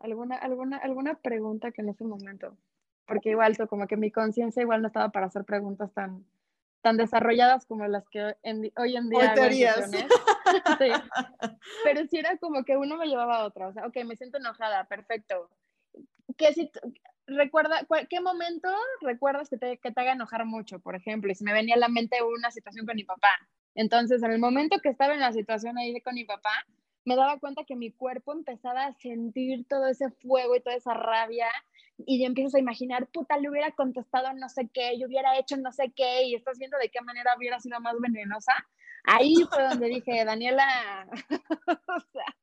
alguna, alguna, alguna pregunta que en ese momento, porque igual como que mi conciencia igual no estaba para hacer preguntas tan, tan desarrolladas como las que hoy en día. [laughs] sí. Pero sí era como que uno me llevaba a otra, o sea, ok, me siento enojada, perfecto. ¿Qué, si, recuerda, ¿qué momento recuerdas que te, que te haga enojar mucho, por ejemplo? Y si me venía a la mente una situación con mi papá. Entonces, en el momento que estaba en la situación ahí con mi papá, me daba cuenta que mi cuerpo empezaba a sentir todo ese fuego y toda esa rabia y ya empiezas a imaginar, puta, le hubiera contestado no sé qué, yo hubiera hecho no sé qué y estás viendo de qué manera hubiera sido más venenosa. Ahí fue donde dije, Daniela, [laughs] o sea,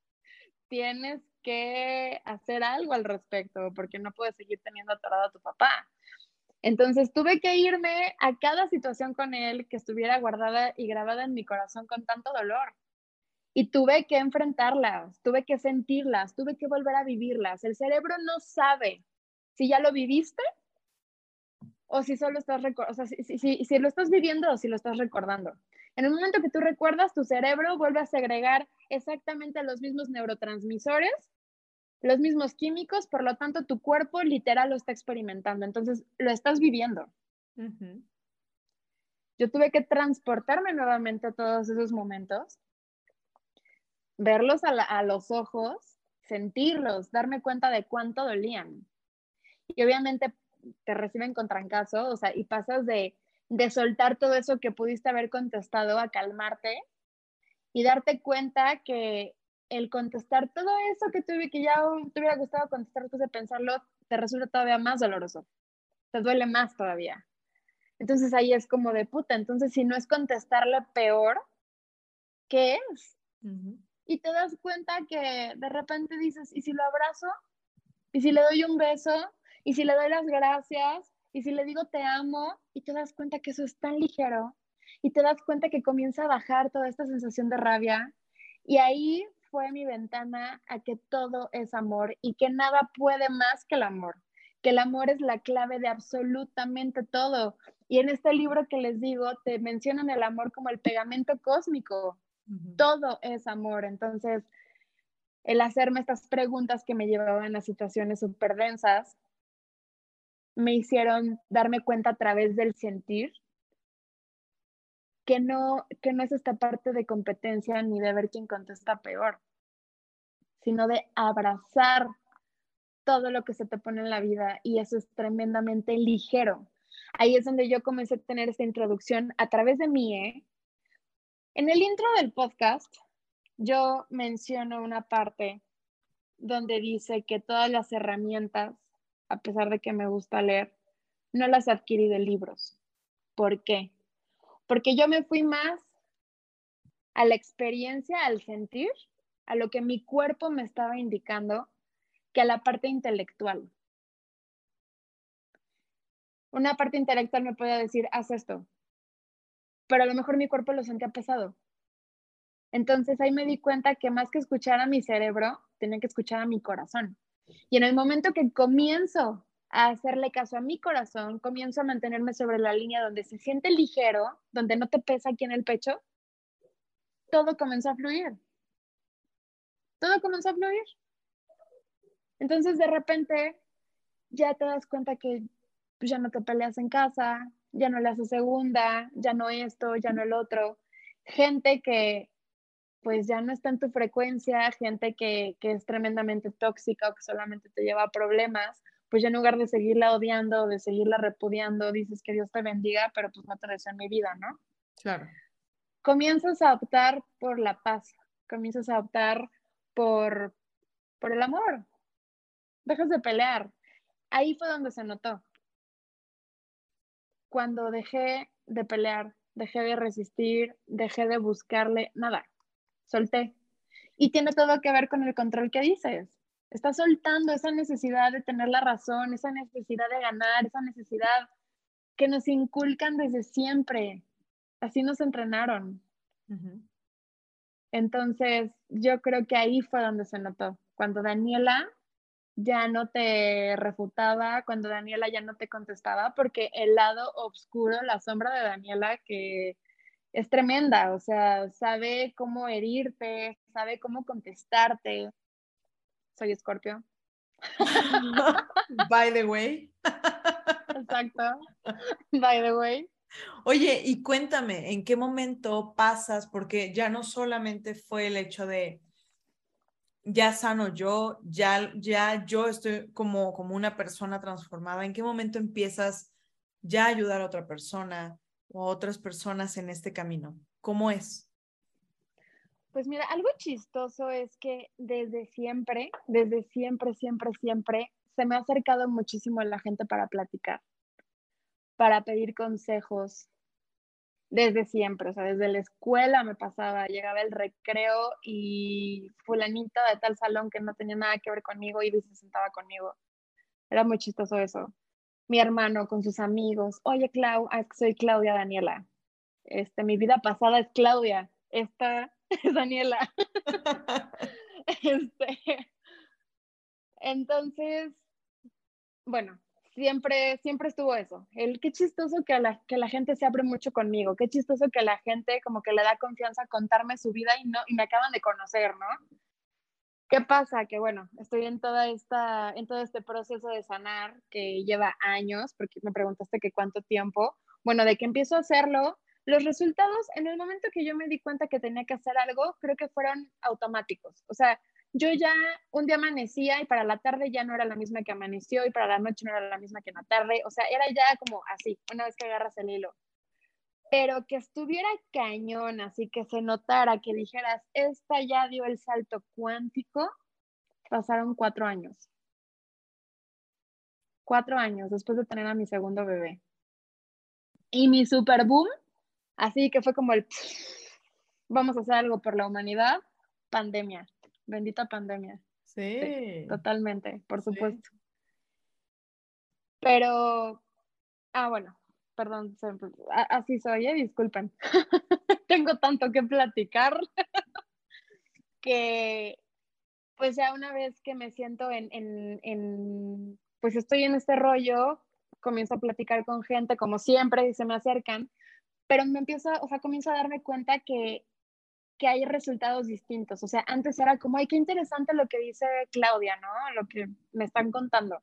tienes que hacer algo al respecto, porque no puedes seguir teniendo atorado a tu papá. Entonces tuve que irme a cada situación con él que estuviera guardada y grabada en mi corazón con tanto dolor. Y tuve que enfrentarlas, tuve que sentirlas, tuve que volver a vivirlas. El cerebro no sabe si ya lo viviste o si solo estás, o sea, si, si, si, lo estás viviendo o si lo estás recordando. En el momento que tú recuerdas, tu cerebro vuelve a segregar exactamente los mismos neurotransmisores, los mismos químicos, por lo tanto tu cuerpo literal lo está experimentando, entonces lo estás viviendo. Yo tuve que transportarme nuevamente a todos esos momentos, verlos a, los ojos, sentirlos, darme cuenta de cuánto dolían. Y obviamente te reciben con trancazo, o sea, y pasas de, soltar todo eso que pudiste haber contestado a calmarte y darte cuenta que el contestar todo eso que tuve que ya te hubiera gustado contestar después de pensarlo, te resulta todavía más doloroso. Te duele más todavía. Entonces ahí es como de puta. Entonces, si no es contestarle peor, ¿qué es? Y te das cuenta que de repente dices, ¿y si lo abrazo? ¿Y si le doy un beso? ¿Y si le doy las gracias? ¿Y si le digo te amo? Y te das cuenta que eso es tan ligero y te das cuenta que comienza a bajar toda esta sensación de rabia. Y ahí fue mi ventana a que todo es amor y que nada puede más que el amor, que el amor es la clave de absolutamente todo. Y en este libro que les digo, te mencionan el amor como el pegamento cósmico. Todo es amor. Entonces, el hacerme estas preguntas que me llevaban a situaciones súper densas, me hicieron darme cuenta a través del sentir que no, que no es esta parte de competencia ni de ver quién contesta peor, sino de abrazar todo lo que se te pone en la vida y eso es tremendamente ligero. Ahí es donde yo comencé a tener esta introducción a través de mí. ¿eh? En el intro del podcast, yo menciono una parte donde dice que todas las herramientas, a pesar de que me gusta leer, no las adquirí de libros. ¿Por qué? Porque yo me fui más a la experiencia, al sentir, a lo que mi cuerpo me estaba indicando, que a la parte intelectual. Una parte intelectual me puede decir, haz esto, pero a lo mejor mi cuerpo lo sentía pesado. Entonces ahí me di cuenta que más que escuchar a mi cerebro, tenía que escuchar a mi corazón. Y en el momento que comienzo a hacerle caso a mi corazón, comienzo a mantenerme sobre la línea donde se siente ligero, donde no te pesa aquí en el pecho, todo comenzó a fluir. Todo comenzó a fluir. Entonces de repente ya te das cuenta que pues, ya no te peleas en casa, ya no le haces segunda, ya no esto, ya no el otro. Gente que pues ya no está en tu frecuencia, gente que, es tremendamente tóxica o que solamente te lleva a problemas, pues ya en lugar de seguirla odiando, de seguirla repudiando, dices que Dios te bendiga, pero pues no te deseo en mi vida, ¿no? Claro. Comienzas a optar por la paz, comienzas a optar por, por el amor, dejas de pelear. Ahí fue donde se notó. Cuando dejé de pelear, dejé de resistir, dejé de buscarle, nada, solté. Y tiene todo que ver con el control que dices. Estás soltando esa necesidad de tener la razón, esa necesidad de ganar, esa necesidad que nos inculcan desde siempre. Así nos entrenaron. Entonces, yo creo que ahí fue donde se notó. Cuando Daniela ya no te refutaba, cuando Daniela ya no te contestaba, porque el lado oscuro, la sombra de Daniela, que es tremenda, o sea, sabe cómo herirte, sabe cómo contestarte. Soy Escorpio. [laughs] By the way. Exacto. By the way. Oye, y cuéntame, ¿en qué momento pasas? Porque ya no solamente fue el hecho de ya sano yo, ya, ya yo estoy como, como una persona transformada. ¿En qué momento empiezas ya a ayudar a otra persona? o otras personas en este camino? ¿Cómo es? Pues mira, algo chistoso es que desde siempre, desde siempre, siempre, siempre, se me ha acercado muchísimo a la gente para platicar, para pedir consejos, desde siempre, o sea, desde la escuela me pasaba, llegaba el recreo y fulanita de tal salón que no tenía nada que ver conmigo y se sentaba conmigo. Era muy chistoso eso mi hermano con sus amigos, oye Clau, ah, soy Claudia Daniela, este, mi vida pasada es Claudia, esta [laughs] es Daniela. [laughs] [laughs] este, entonces, bueno, siempre, siempre estuvo eso. El qué chistoso que la, que la gente se abre mucho conmigo, qué chistoso que la gente como que le da confianza contarme su vida y, no, y me acaban de conocer, ¿no? ¿Qué pasa? Que bueno, estoy en toda esta, en todo este proceso de sanar que lleva años, porque me preguntaste que cuánto tiempo. Bueno, de que empiezo a hacerlo, los resultados en el momento que yo me di cuenta que tenía que hacer algo, creo que fueron automáticos. O sea, yo ya un día amanecía y para la tarde ya no era la misma que amaneció y para la noche no era la misma que en la tarde. O sea, era ya como así, una vez que agarras el hilo pero que estuviera cañón, así que se notara, que dijeras, esta ya dio el salto cuántico, pasaron cuatro años. Cuatro años después de tener a mi segundo bebé. Y mi super boom, así que fue como el, vamos a hacer algo por la humanidad, pandemia, bendita pandemia. Sí. totalmente, por supuesto. Pero, ah, bueno, perdón, así soy, ¿eh? disculpen. [laughs] Tengo tanto que platicar [laughs] que pues ya una vez que me siento en, en, pues estoy en este rollo, comienzo a platicar con gente como siempre y se me acercan, pero me empiezo, o sea, comienzo a darme cuenta que, que hay resultados distintos. O sea, antes era como, ay, qué interesante lo que dice Claudia, ¿no? Lo que me están contando.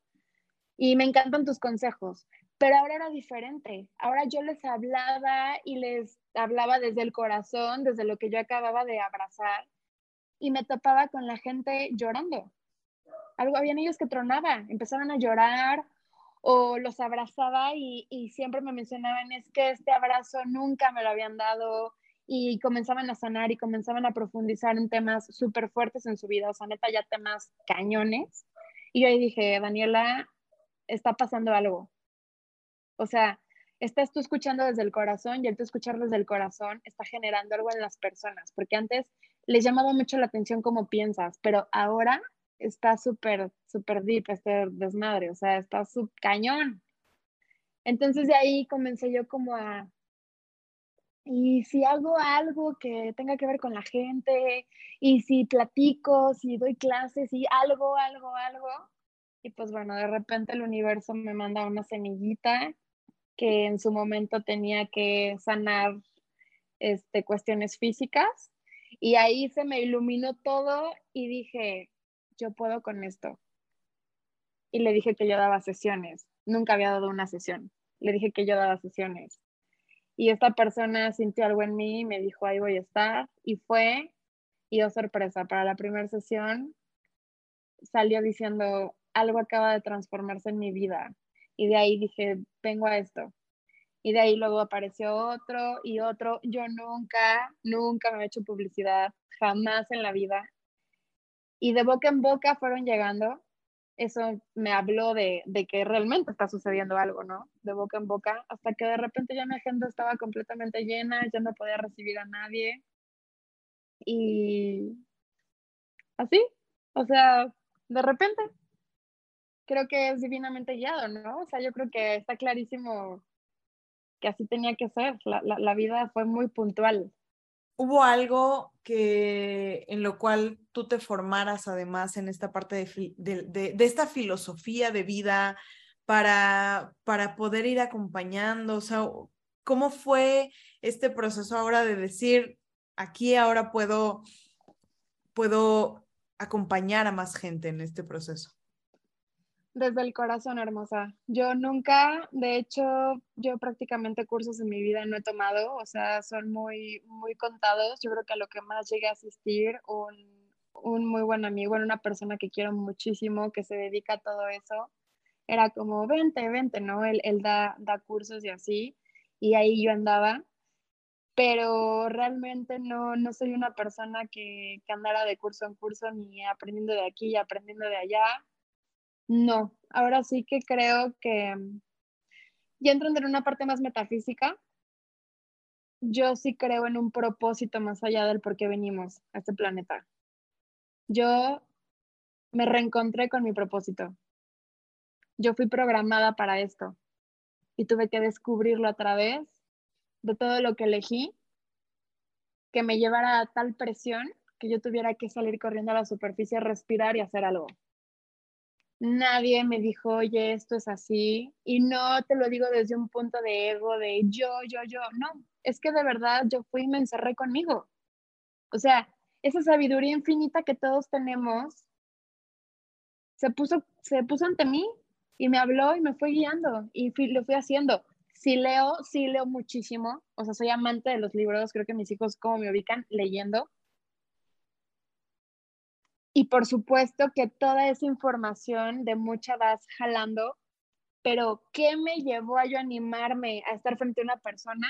y me encantan tus consejos. Pero ahora era diferente. Ahora yo les hablaba y les hablaba desde el corazón, desde lo que yo acababa de abrazar, y me topaba con la gente llorando. Algo, habían ellos que tronaban, empezaban a llorar o los abrazaba y, y siempre me mencionaban, es que este abrazo nunca me lo habían dado, y comenzaban a sanar y comenzaban a profundizar en temas súper fuertes en su vida, o sea, neta, ya temas cañones. Y yo ahí dije, Daniela, está pasando algo. O sea, estás tú escuchando desde el corazón y el tú escuchar desde el corazón está generando algo en las personas, porque antes les llamaba mucho la atención cómo piensas, pero ahora está súper, súper deep este desmadre, o sea, está súper cañón. Entonces de ahí comencé yo como a, y si hago algo que tenga que ver con la gente, y si platico, si doy clases, y algo, algo, algo, y pues bueno, de repente el universo me manda una semillita que en su momento tenía que sanar este, cuestiones físicas. Y ahí se me iluminó todo y dije, yo puedo con esto. Y le dije que yo daba sesiones. Nunca había dado una sesión. Le dije que yo daba sesiones. Y esta persona sintió algo en mí y me dijo, ahí voy a estar. Y fue, y oh sorpresa, para la primera sesión salió diciendo, algo acaba de transformarse en mi vida. Y de ahí dije, vengo a esto. Y de ahí luego apareció otro y otro. Yo nunca, nunca me he hecho publicidad, jamás en la vida. Y de boca en boca fueron llegando. Eso me habló de, de que realmente está sucediendo algo, ¿no? De boca en boca, hasta que de repente ya mi agenda estaba completamente llena, ya no podía recibir a nadie. Y así, o sea, de repente creo que es divinamente guiado, ¿no? O sea, yo creo que está clarísimo que así tenía que ser. La, la, vida fue muy puntual. ¿Hubo algo que en lo cual tú te formaras además en esta parte de, de, de, esta filosofía de vida para, para poder ir acompañando? O sea, ¿cómo fue este proceso ahora de decir, aquí ahora puedo, puedo acompañar a más gente en este proceso? Desde el corazón, hermosa. Yo nunca, de hecho, yo prácticamente cursos en mi vida no he tomado, o sea, son muy, muy contados. Yo creo que a lo que más llegué a asistir, un, un muy buen amigo, una persona que quiero muchísimo, que se dedica a todo eso, era como, vente, vente, ¿no? Él, él da, da cursos y así, y ahí yo andaba, pero realmente no, no soy una persona que, que andara de curso en curso, ni aprendiendo de aquí y aprendiendo de allá no, ahora sí que creo que ya entrando en una parte más metafísica, yo sí creo en un propósito más allá del por qué venimos a este planeta. Yo me reencontré con mi propósito. Yo fui programada para esto y tuve que descubrirlo a través de todo lo que elegí, que me llevara a tal presión que yo tuviera que salir corriendo a la superficie, respirar y hacer algo nadie me dijo, oye, esto es así. Y no te lo digo desde un punto de ego, de yo, yo, yo. No, es que de verdad yo fui y me encerré conmigo. O sea, esa sabiduría infinita que todos tenemos se puso, se puso ante mí y me habló y me fue guiando y lo fui haciendo. Sí leo, sí leo muchísimo. O sea, soy amante de los libros. Creo que mis hijos, como me ubican, leyendo y por supuesto que toda esa información de mucha vas jalando, pero ¿qué me llevó a yo animarme a estar frente a una persona?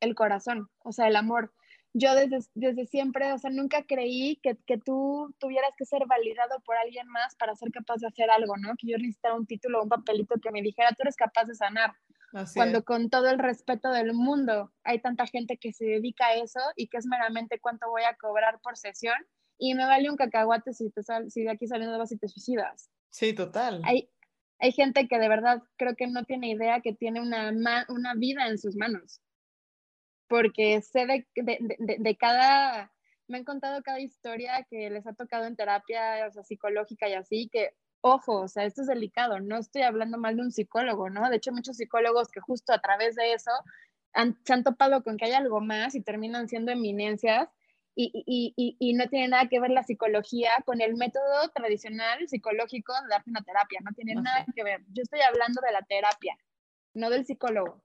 El corazón, o sea, el amor. Yo desde, desde siempre, o sea, nunca creí que, que tú tuvieras que ser validado por alguien más para ser capaz de hacer algo, ¿no? Que yo necesitara un título o un papelito que me dijera, tú eres capaz de sanar. Cuando con todo el respeto del mundo hay tanta gente que se dedica a eso y que es meramente cuánto voy a cobrar por sesión y me vale un cacahuate si, te sal, si de aquí saliendo vas y te suicidas. Sí, total. Hay, hay gente que de verdad creo que no tiene idea que tiene una, una vida en sus manos, porque sé de, de, de, cada, me han contado cada historia que les ha tocado en terapia o sea, psicológica y así, que ojo, o sea, esto es delicado, no estoy hablando mal de un psicólogo, ¿no? De hecho, muchos psicólogos que justo a través de eso han, se han topado con que hay algo más y terminan siendo eminencias y, no tiene nada que ver la psicología con el método tradicional psicológico de darte una terapia, no tiene nada que ver. Yo estoy hablando de la terapia, no del psicólogo.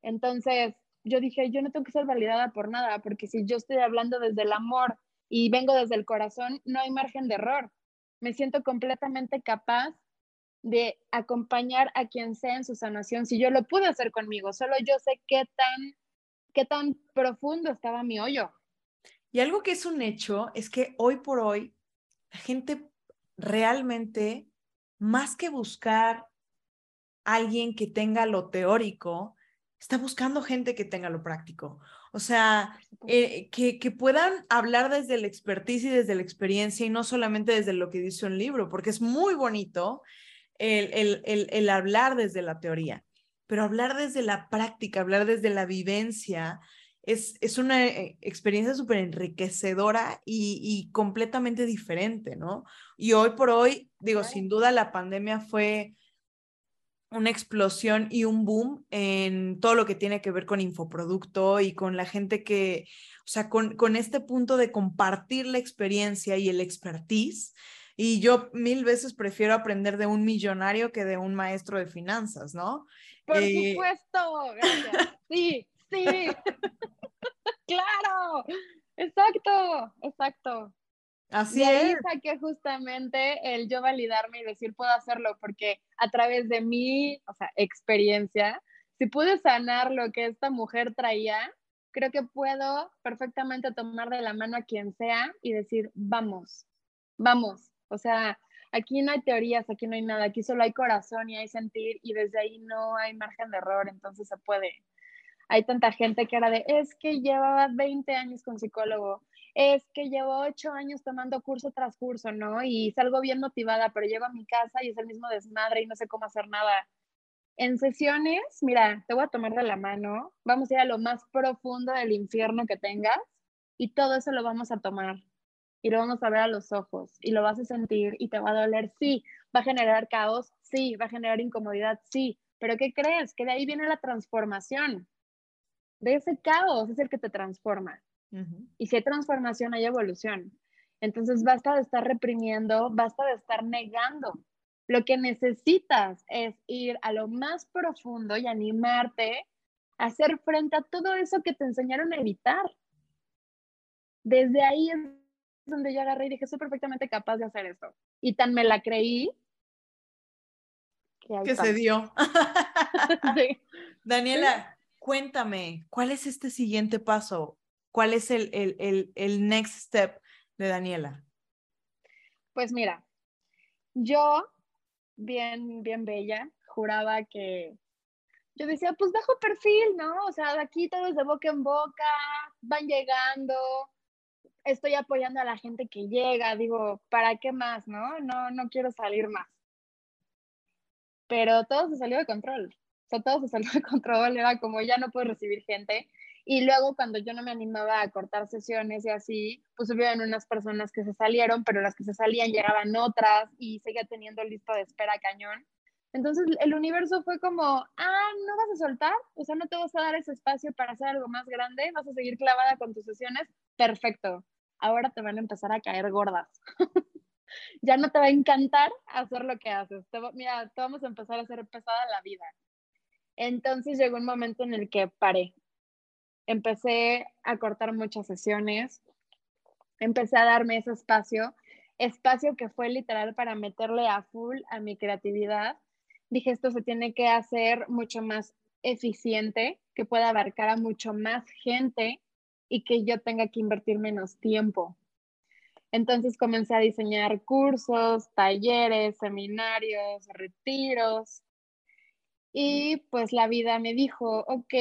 Entonces, yo dije, yo no tengo que ser validada por nada, porque si yo estoy hablando desde el amor y vengo desde el corazón, no hay margen de error. Me siento completamente capaz de acompañar a quien sea en su sanación. Si yo lo pude hacer conmigo, solo yo sé qué tan, qué tan profundo estaba mi hoyo. Y algo que es un hecho es que hoy por hoy la gente realmente, más que buscar alguien que tenga lo teórico, está buscando gente que tenga lo práctico. O sea, eh, que, que, puedan hablar desde la expertise y desde la experiencia y no solamente desde lo que dice un libro, porque es muy bonito el, el, el, el hablar desde la teoría, pero hablar desde la práctica, hablar desde la vivencia es, una eh, experiencia súper enriquecedora y, completamente diferente, ¿no? Y hoy por hoy, digo, sin duda la pandemia fue una explosión y un boom en todo lo que tiene que ver con infoproducto y con la gente que, o sea, con, con este punto de compartir la experiencia y el expertise. Y yo mil veces prefiero aprender de un millonario que de un maestro de finanzas, ¿no? Por eh, supuesto, gracias. [laughs] Sí, sí. [laughs] claro, exacto, exacto. Así y ahí saqué justamente el yo validarme y decir puedo hacerlo porque a través de mi, o sea, experiencia, si pude sanar lo que esta mujer traía, creo que puedo perfectamente tomar de la mano a quien sea y decir, vamos, vamos. O sea, aquí no hay teorías, aquí no hay nada, aquí solo hay corazón y hay sentir y desde ahí no hay margen de error, entonces se puede hay tanta gente que era de, es que llevaba 20 años con psicólogo, es que llevo 8 años tomando curso tras curso, ¿no? Y salgo bien motivada, pero llego a mi casa y es el mismo desmadre y no sé cómo hacer nada. En sesiones, mira, te voy a tomar de la mano, vamos a ir a lo más profundo del infierno que tengas y todo eso lo vamos a tomar y lo vamos a ver a los ojos y lo vas a sentir y te va a doler, sí, va a generar caos, sí, va a generar incomodidad, sí, pero ¿qué crees? Que de ahí viene la transformación de ese caos es el que te transforma. Y si hay transformación, hay evolución. Entonces basta de estar reprimiendo, basta de estar negando. Lo que necesitas es ir a lo más profundo y animarte a hacer frente a todo eso que te enseñaron a evitar. Desde ahí es donde yo agarré y dije, soy perfectamente capaz de hacer esto. Y tan me la creí que, se dio. [laughs] Daniela, cuéntame, ¿cuál es este siguiente paso? ¿Cuál es el, el, el, next step de Daniela? Pues mira, yo, bien, bien bella, juraba que yo decía, pues bajo perfil, ¿no? O sea, aquí todo es de boca en boca, van llegando, estoy apoyando a la gente que llega, digo, ¿para qué más, no? No, no quiero salir más. Pero todo se salió de control todo se salió de control, era como ya no puedo recibir gente. Y luego cuando yo no me animaba a cortar sesiones y así, pues hubieron unas personas que se salieron, pero las que se salían llegaban otras y seguía teniendo lista de espera cañón. Entonces el universo fue como, ah, ¿no vas a soltar? O sea, ¿no te vas a dar ese espacio para hacer algo más grande? ¿Vas a seguir clavada con tus sesiones? Perfecto. Ahora te van a empezar a caer gordas. [laughs] ya no te va a encantar hacer lo que haces. mira, te vamos a empezar a hacer pesada la vida. Entonces llegó un momento en el que paré. Empecé a cortar muchas sesiones, empecé a darme ese espacio, espacio que fue literal para meterle a full a mi creatividad. Dije, esto se tiene que hacer mucho más eficiente, que pueda abarcar a mucho más gente y que yo tenga que invertir menos tiempo. Entonces comencé a diseñar cursos, talleres, seminarios, retiros, y pues la vida me dijo, ok,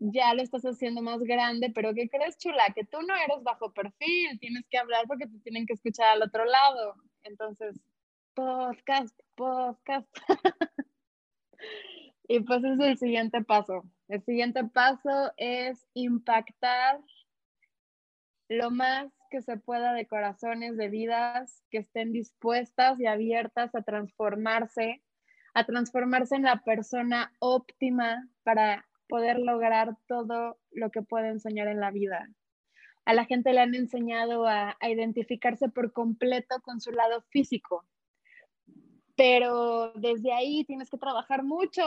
ya lo estás haciendo más grande, pero ¿qué crees, chula? Que tú no eres bajo perfil, tienes que hablar porque te tienen que escuchar al otro lado. Entonces, podcast, podcast. [laughs] y pues es el siguiente paso. El siguiente paso es impactar lo más que se pueda de corazones, de vidas que estén dispuestas y abiertas a transformarse a transformarse en la persona óptima para poder lograr todo lo que pueden soñar en la vida. a la gente le han enseñado a, identificarse por completo con su lado físico. Pero desde ahí tienes que trabajar mucho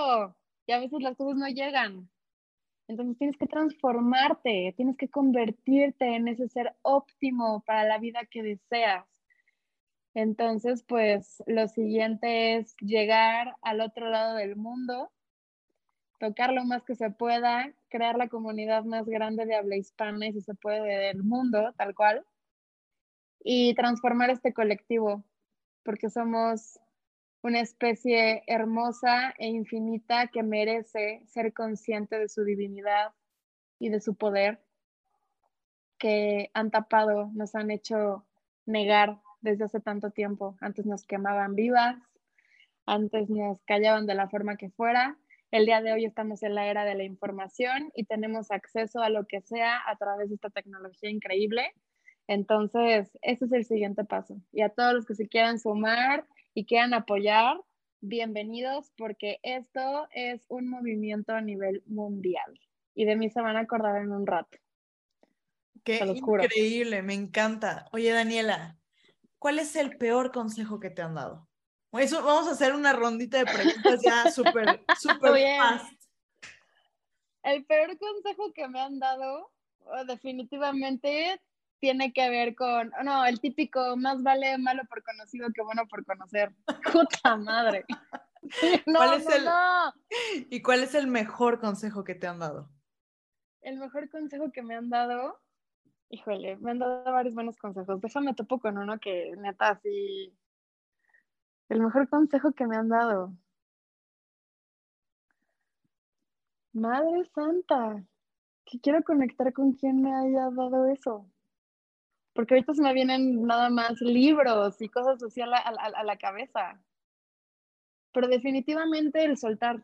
y a veces las cosas no llegan. Entonces tienes que transformarte, tienes que convertirte en ese ser óptimo para la vida que deseas. Entonces, pues lo siguiente es llegar al otro lado del mundo, tocar lo más que se pueda, crear la comunidad más grande de habla hispana y si se puede del mundo, tal cual, y transformar este colectivo, porque somos una especie hermosa e infinita que merece ser consciente de su divinidad y de su poder, que han tapado, nos han hecho negar desde hace tanto tiempo. Antes nos quemaban vivas, antes nos callaban de la forma que fuera. El día de hoy estamos en la era de la información y tenemos acceso a lo que sea a través de esta tecnología increíble. Entonces, ese es el siguiente paso. Y a todos los que se quieran sumar y quieran apoyar, bienvenidos porque esto es un movimiento a nivel mundial y de mí se van a acordar en un rato. Qué increíble, me encanta. Oye, Daniela, ¿cuál es el peor consejo que te han dado? Eso, vamos a hacer una rondita de preguntas ya [laughs] súper, súper fast. El peor consejo que me han dado, oh, definitivamente, tiene que ver con, no, el típico, más vale malo por conocido que bueno por conocer. [laughs] Puta madre. [laughs] No, ¿Cuál es el, ¿Y cuál es el mejor consejo que te han dado? El mejor consejo que me han dado, híjole, me han dado varios buenos consejos. Déjame topo con uno que neta así. El mejor consejo que me han dado. Madre Santa, que quiero conectar con quien me haya dado eso porque ahorita se me vienen nada más libros y cosas así a la, cabeza. Pero definitivamente el soltar,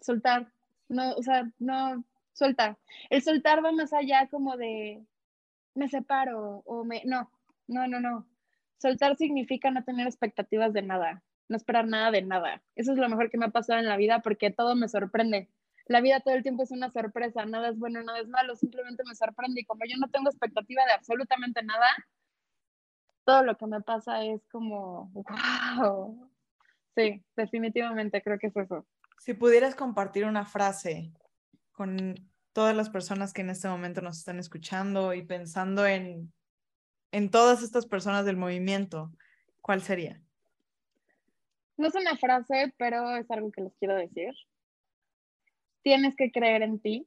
soltar, no, o sea, no, soltar. El soltar va más allá como de me separo o me, no, no, no, no. Soltar significa no tener expectativas de nada, no esperar nada de nada. Eso es lo mejor que me ha pasado en la vida porque todo me sorprende la vida todo el tiempo es una sorpresa, nada es bueno, nada es malo, simplemente me sorprende y como yo no tengo expectativa de absolutamente nada, todo lo que me pasa es como, wow. Sí, definitivamente creo que es eso. Si pudieras compartir una frase con todas las personas que en este momento nos están escuchando y pensando en, en todas estas personas del movimiento, ¿cuál sería? No es una frase, pero es algo que les quiero decir. Tienes que creer en ti.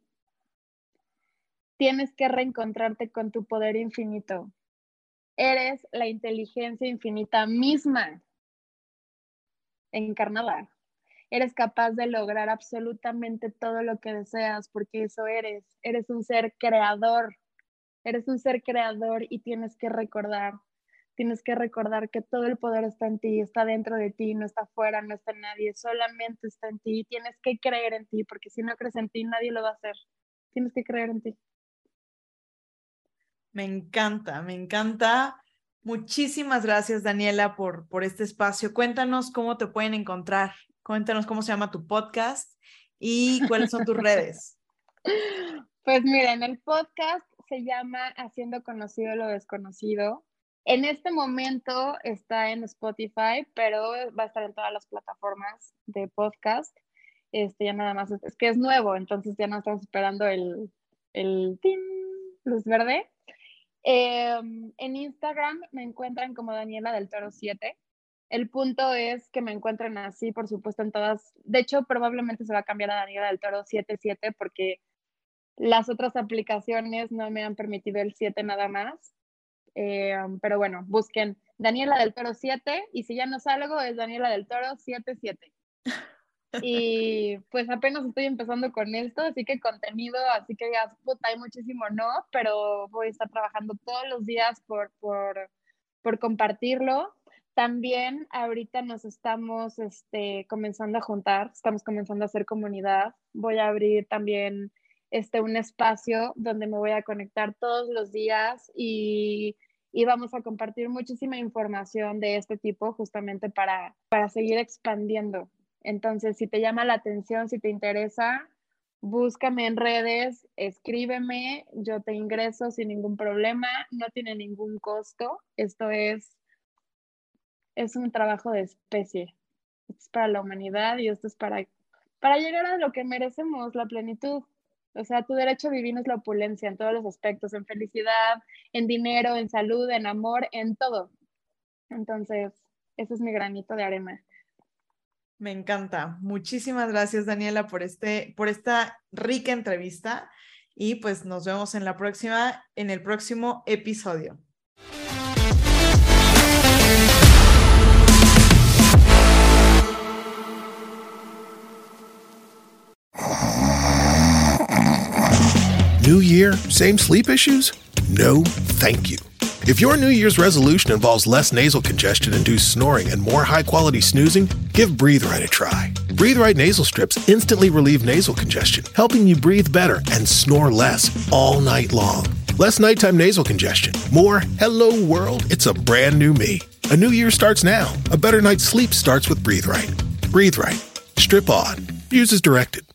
Tienes que reencontrarte con tu poder infinito. Eres la inteligencia infinita misma, encarnada. Eres capaz de lograr absolutamente todo lo que deseas porque eso eres. Eres un ser creador. Eres un ser creador y tienes que recordar tienes que recordar que todo el poder está en ti, está dentro de ti, no está afuera, no está en nadie, solamente está en ti. Tienes que creer en ti, porque si no crees en ti, nadie lo va a hacer. Tienes que creer en ti. Me encanta, me encanta. Muchísimas gracias, Daniela, por, por este espacio. Cuéntanos cómo te pueden encontrar. Cuéntanos cómo se llama tu podcast y cuáles son tus [laughs] redes. Pues miren, el podcast se llama Haciendo Conocido lo Desconocido. En este momento está en Spotify, pero va a estar en todas las plataformas de podcast. Este ya nada más es, que es nuevo, entonces ya no estamos esperando el, el luz verde. Em, en Instagram me encuentran como Daniela del Toro 7. El punto es que me encuentren así, por supuesto, en todas. De hecho, probablemente se va a cambiar a Daniela del Toro 77 porque las otras aplicaciones no me han permitido el 7 nada más. Eh, pero bueno, busquen Daniela del Toro 7 y si ya no salgo es Daniela del Toro 77. [laughs] Y pues apenas estoy empezando con esto, así que contenido, así que digas, puta, hay muchísimo no, pero voy a estar trabajando todos los días por, por, por compartirlo. También ahorita nos estamos este, comenzando a juntar, estamos comenzando a hacer comunidad. Voy a abrir también este, un espacio donde me voy a conectar todos los días y, y vamos a compartir muchísima información de este tipo justamente para, para seguir expandiendo. Entonces, si te llama la atención, si te interesa, búscame en redes, escríbeme, yo te ingreso sin ningún problema, no tiene ningún costo. Esto es, es un trabajo de especie. Esto es para la humanidad y esto es para, para llegar a lo que merecemos, la plenitud. O sea, tu derecho divino es la opulencia en todos los aspectos, en felicidad, en dinero, en salud, en amor, en todo. Entonces, ese es mi granito de arena. Me encanta. Muchísimas gracias, Daniela, por, este, por esta rica entrevista. Y pues nos vemos en la próxima, en el próximo episodio. New year, same sleep issues? No, thank you. If your New Year's resolution involves less nasal congestion induced snoring and more high quality snoozing, give Breathe Right a try. Breathe Right nasal strips instantly relieve nasal congestion, helping you breathe better and snore less all night long. Less nighttime nasal congestion. More hello world, it's a brand new me. A new year starts now. A better night's sleep starts with Breathe Right. Breathe Right. Strip on. Use as directed.